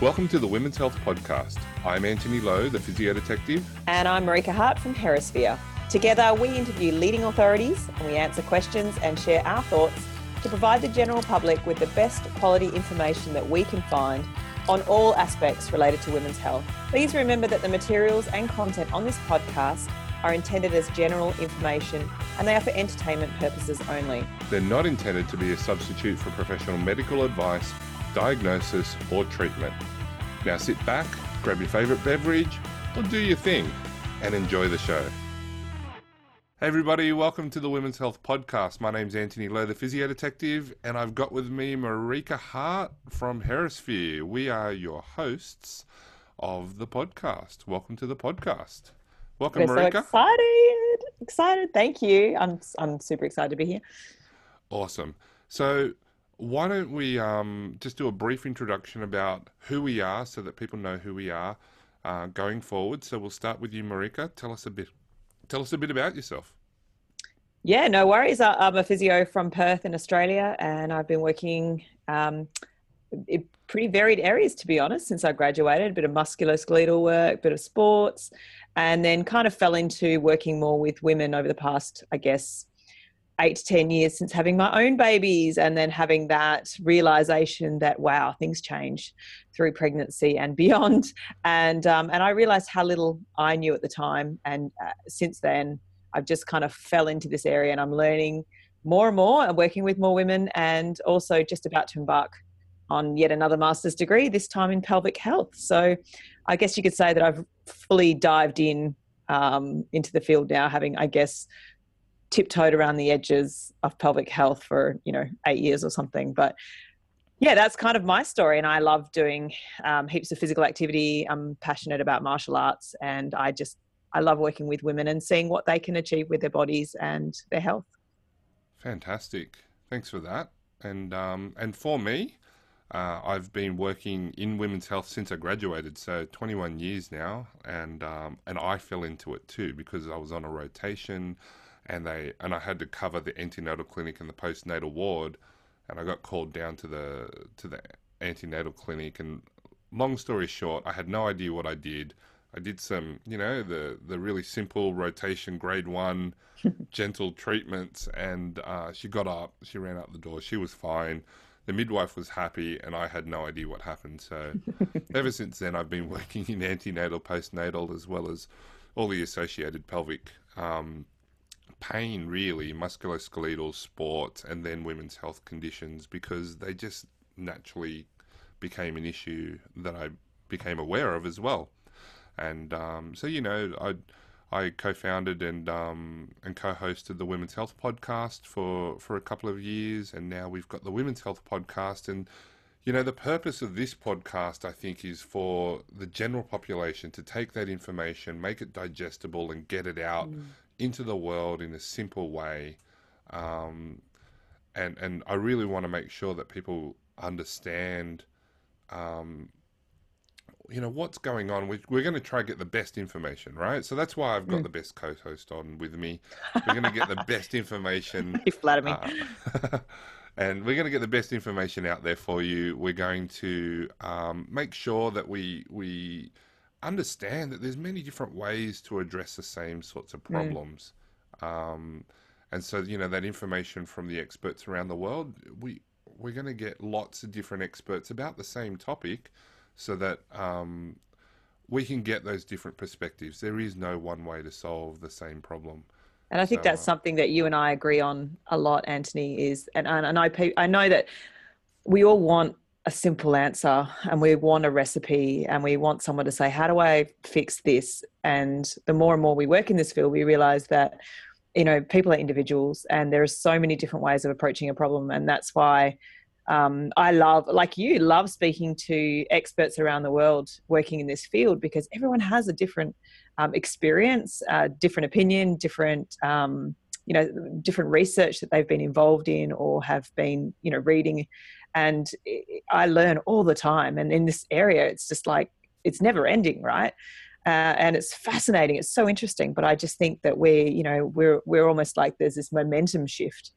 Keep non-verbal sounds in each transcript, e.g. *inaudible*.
Welcome to the Women's Health Podcast. I'm Antony Lo, the physio detective. And I'm Marika Hart from Herasphere. Together, we interview leading authorities and we answer questions and share our thoughts to provide the general public with the best quality information that we can find on all aspects related to women's health. Please remember that the materials and content on this podcast are intended as general information and they are for entertainment purposes only. They're not intended to be a substitute for professional medical advice, diagnosis, or treatment. Now sit back, grab your favourite beverage, or do your thing and enjoy the show. Hey everybody, welcome to the Women's Health Podcast. My name's Antony Lo, the physio detective, and I've got with me Marika Hart from Herasphere. We are your hosts of the podcast. Welcome to the podcast. Welcome, We're Marika. so excited. Excited. Thank you. I'm I'm super excited to be here. Awesome. So, why don't we um, just do a brief introduction about who we are so that people know who we are uh, going forward? So, we'll start with you, Marika. Tell us a bit. Tell us a bit about yourself. Yeah, no worries. I'm a physio from Perth in Australia, and I've been working um, in pretty varied areas, to be honest, since I graduated. A bit of musculoskeletal work, a bit of sports, and then kind of fell into working more with women over the past, I guess, eight to 10 years since having my own babies, and then having that realization that, wow, things change through pregnancy and *laughs* beyond. And, um, and I realized how little I knew at the time. And uh, since then, I've just kind of fell into this area and I'm learning more and more and working with more women and also just about to embark on yet another master's degree, this time in pelvic health. So I guess you could say that I've fully dived in um, into the field now, having, I guess, tiptoed around the edges of pelvic health for, you know, eight years or something. But yeah, that's kind of my story. And I love doing um, heaps of physical activity. I'm passionate about martial arts and I just I love working with women and seeing what they can achieve with their bodies and their health. Fantastic. Thanks for that. And um, and for me, uh, I've been working in women's health since I graduated, so 21 years now, and um, and I fell into it too because I was on a rotation, and they and I had to cover the antenatal clinic and the postnatal ward, and I got called down to the to the antenatal clinic, and long story short, I had no idea what I did. I did some, you know, the the really simple rotation, grade one, *laughs* gentle treatments, and uh, she got up. She ran out the door. She was fine. The midwife was happy, and I had no idea what happened. So, *laughs* ever since then, I've been working in antenatal, postnatal, as well as all the associated pelvic um, pain, really, musculoskeletal, sports, and then women's health conditions because they just naturally became an issue that I became aware of as well and um, so you know I I co-founded and um, and co-hosted the Women's Health podcast for for a couple of years, and now we've got the Women's Health podcast. And you know the purpose of this podcast, I think, is for the general population to take that information, make it digestible, and get it out mm. Into the world in a simple way. Um, and and I really want to make sure that people understand um, you know what's going on we, we're going to try to get the best information right so that's why i've got mm. the best co-host on with me we're going to get the best information *laughs* you flatter me uh, *laughs* and we're going to get the best information out there for you we're going to um, make sure that we we understand that there's many different ways to address the same sorts of problems mm. um, and so you know that information from the experts around the world we we're going to get lots of different experts about the same topic so that um, we can get those different perspectives. There is no one way to solve the same problem. And I think so, that's uh, something that you and I agree on a lot, Antony. Is and and, and I I know that we all want a simple answer and we want a recipe and we want someone to say how do i fix this? And the more and more we work in this field we realize that you know people are individuals and there are so many different ways of approaching a problem and that's why um, I love, like you, love speaking to experts around the world working in this field because everyone has a different um, experience, uh, different opinion, different, um, you know, different research that they've been involved in or have been, you know, reading. And I learn all the time. And in this area, it's just like, it's never ending, right? Uh, and it's fascinating. It's so interesting. But I just think that we're, you know, we're we're almost like there's this momentum shift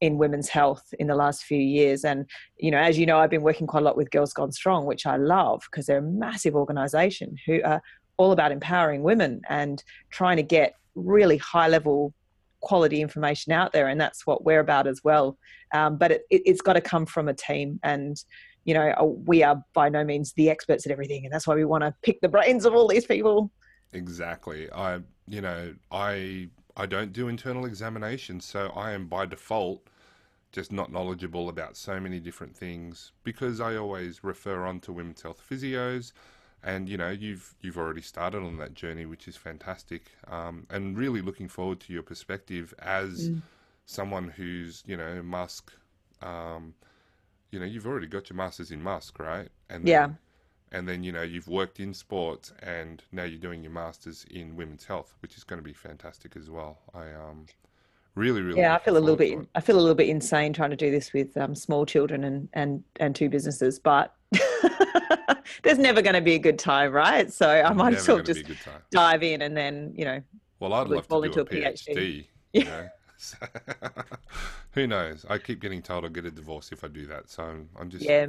in women's health in the last few years. And, you know, as you know, I've been working quite a lot with Girls Gone Strong, which I love because they're a massive organization who are all about empowering women and trying to get really high level quality information out there. And that's what we're about as well. Um, but it, has got to come from a team. And, you know, uh, we are by no means the experts at everything. And that's why we want to pick the brains of all these people. Exactly. I, you know, I I don't do internal examinations, so I am by default just not knowledgeable about so many different things because I always refer on to women's health physios, and you know you've you've already started on that journey, which is fantastic, um, and really looking forward to your perspective as mm. someone who's you know MUSC. Um, you know, you've already got your masters in MUSC, right? And yeah. And then you know you've worked in sports and now you're doing your masters in women's health which is going to be fantastic as well i um really really yeah i feel a little bit i feel a little bit insane trying to do this with um, small children and and and two businesses but *laughs* *laughs* there's never going to be a good time right so i might as well just dive in and then you know well i'd love to do a phd, PhD you *laughs* know? *laughs* who knows i keep getting told i'll get a divorce if i do that so i'm, I'm just yeah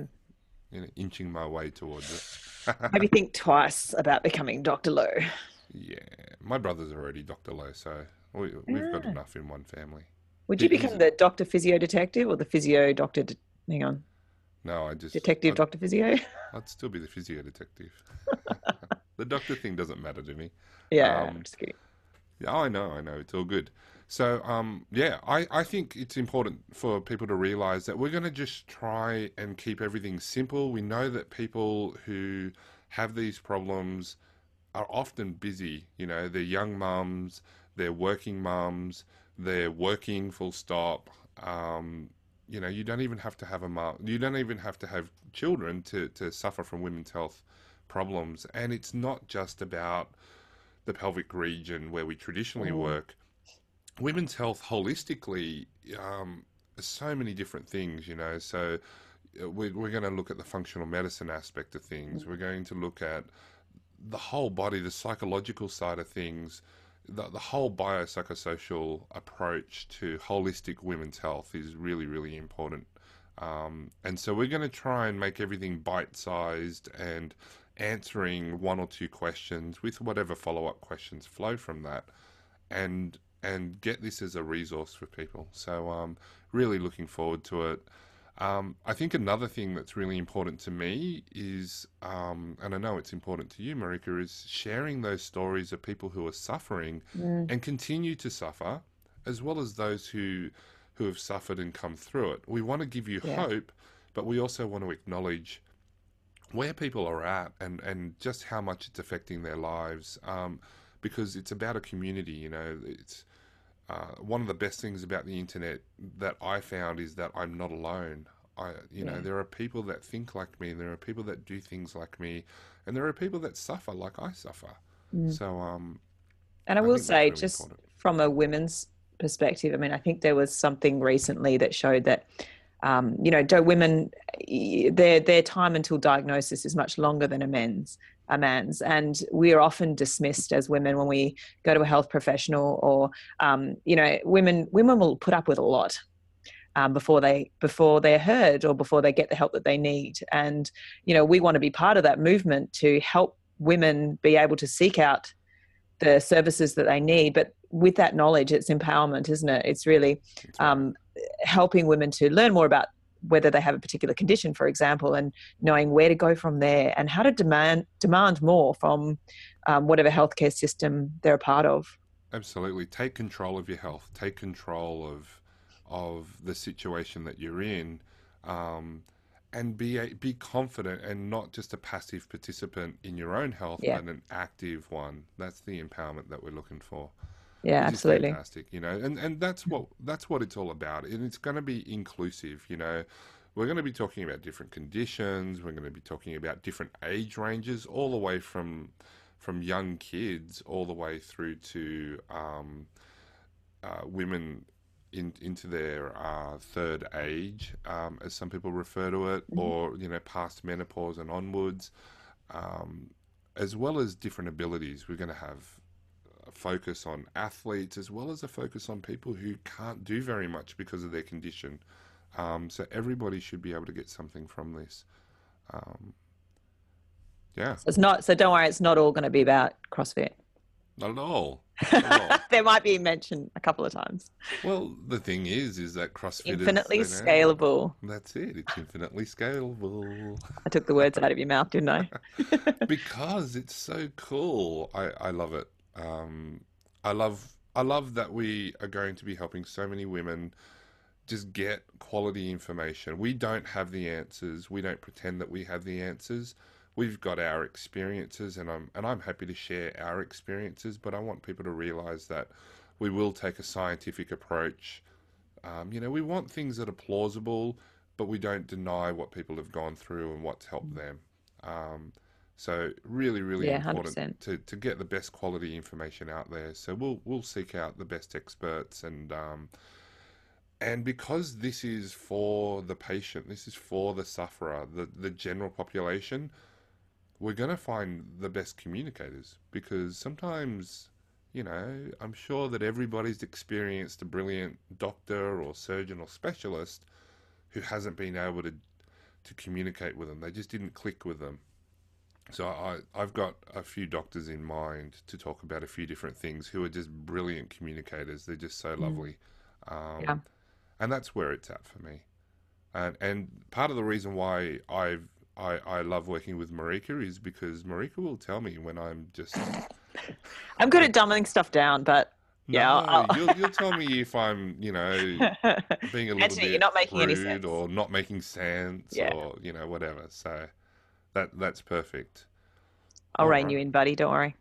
you know, inching my way towards it. Maybe think twice about becoming Dr. Lo. Yeah, my brother's already Dr. Lo, so we, have got ah. enough in one family. Would you become the Doctor Physio Detective or the Physio Doctor? De- hang on. No, I just Detective I'd, Doctor Physio. *laughs* I'd still be the Physio Detective. *laughs* the Doctor thing doesn't matter to me. Yeah, um, I'm just kidding. Yeah, I know, I know, it's all good. So, um, yeah, I, I think it's important for people to realize that we're going to just try and keep everything simple. We know that people who have these problems are often busy. You know, they're young mums, they're working mums, they're working full stop. Um, you know, you don't even have to have a mom, you don't even have to have children to, to suffer from women's health problems. And it's not just about the pelvic region where we traditionally mm. work women's health holistically, um, so many different things, you know. So uh, we're, we're going to look at the functional medicine aspect of things. We're going to look at the whole body, the psychological side of things, the, the whole biopsychosocial approach to holistic women's health is really, really important. Um, and so we're going to try and make everything bite sized and answering one or two questions with whatever follow up questions flow from that. And and get this as a resource for people. So, um, really looking forward to it. Um, I think another thing that's really important to me is, um, and I know it's important to you, Marika, is sharing those stories of people who are suffering mm. and continue to suffer, as well as those who who have suffered and come through it. We want to give you yeah. hope, but we also want to acknowledge where people are at and, and just how much it's affecting their lives. Um, because it's about a community, you know, it's uh, one of the best things about the internet that I found is that I'm not alone. I, you yeah. know, there are people that think like me, and there are people that do things like me, and there are people that suffer like I suffer. Mm. So, um, and I, I will say, really just important. from a women's perspective, I mean, I think there was something recently that showed that, um, you know, do women their their time until diagnosis is much longer than a men's a man's and we are often dismissed as women when we go to a health professional or um, you know women women will put up with a lot um, before they before they're heard or before they get the help that they need. And you know we want to be part of that movement to help women be able to seek out the services that they need. But with that knowledge it's empowerment isn't it? It's really um, helping women to learn more about whether they have a particular condition, for example, and knowing where to go from there and how to demand demand more from um, whatever healthcare system they're a part of. Absolutely, take control of your health. Take control of of the situation that you're in, um, and be a, be confident and not just a passive participant in your own health, yeah. but an active one. That's the empowerment that we're looking for yeah absolutely fantastic you know and and that's what that's what it's all about and it's going to be inclusive you know we're going to be talking about different conditions we're going to be talking about different age ranges all the way from from young kids all the way through to um, uh, women in, into their uh, third age, um, as some people refer to it, mm-hmm. or you know, past menopause and onwards, um, as well as different abilities. We're going to have focus on athletes as well as a focus on people who can't do very much because of their condition. Um, so everybody should be able to get something from this. Um, yeah. So it's not. So don't worry. It's not all going to be about CrossFit. Not at all. Not at all. *laughs* there might be mentioned a couple of times. well, the thing is, is that CrossFit Infinitely is you know, scalable. That's it. It's infinitely scalable I took the words out of your mouth, didn't I? *laughs* because it's so cool. I I love it. Um, I love I love that we are going to be helping so many women just get quality information. We don't have the answers. We don't pretend that we have the answers. We've got our experiences, and I'm and I'm happy to share our experiences. But I want people to realize that we will take a scientific approach. Um, you know, we want things that are plausible, but we don't deny what people have gone through and what's helped them. Um, so really, really Yeah, important 100%. to, to get the best quality information out there. So we'll we'll seek out the best experts and um, and because this is for the patient, this is for the sufferer, the the general population, we're going to find the best communicators because sometimes you know I'm sure that everybody's experienced a brilliant doctor or surgeon or specialist who hasn't been able to to communicate with them. They just didn't click with them. So I, I've got a few doctors in mind to talk about a few different things who are just brilliant communicators. They're just so lovely, um, Yeah. and that's where it's at for me. And and part of the reason why I've I, I love working with Marika is because Marika will tell me when I'm just *laughs* I'm good at dumbing stuff down, but Yeah, no, I'll- you'll, you'll tell me if I'm *laughs* you know being a little Antony, bit you're not making any rude sense. or not making sense Yeah. or you know whatever. So that that's perfect. I'll rein Alright. you in, buddy. Don't worry.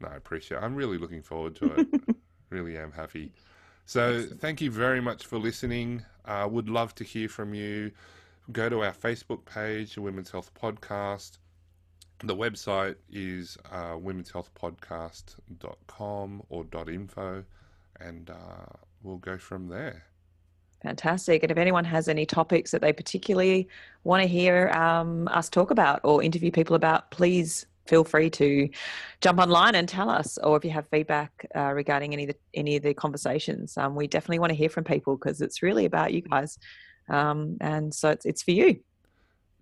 No, I appreciate. it. I'm really looking forward to it. *laughs* really am happy. So thank you very much for listening. Uh, would love to hear from you. Go to our Facebook page, the Women's Health Podcast. The website is uh, womenshealthpodcast.com or .info, and uh, we'll go from there. Fantastic. And if anyone has any topics that they particularly want to hear um, us talk about or interview people about, please feel free to jump online and tell us. Or if you have feedback uh, regarding any of the any of the conversations, um, we definitely want to hear from people because it's really about you guys. Um, and so it's it's for you.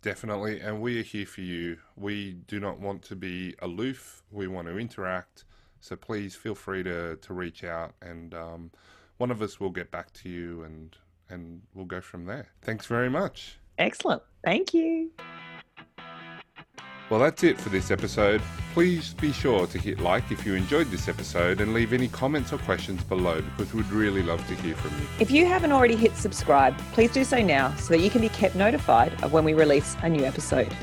Definitely, and we are here for you. We do not want to be aloof. We want to interact. So please feel free to, to reach out, and um, one of us will get back to you, and and we'll go from there. Thanks very much. Excellent. Thank you. Well, that's it for this episode. Please be sure to hit like if you enjoyed this episode, and leave any comments or questions below because we'd really love to hear from you. If you haven't already hit subscribe, please do so now so that you can be kept notified of when we release a new episode.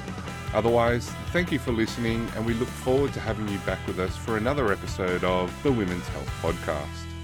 Otherwise, thank you for listening, and we look forward to having you back with us for another episode of the Women's Health Podcast.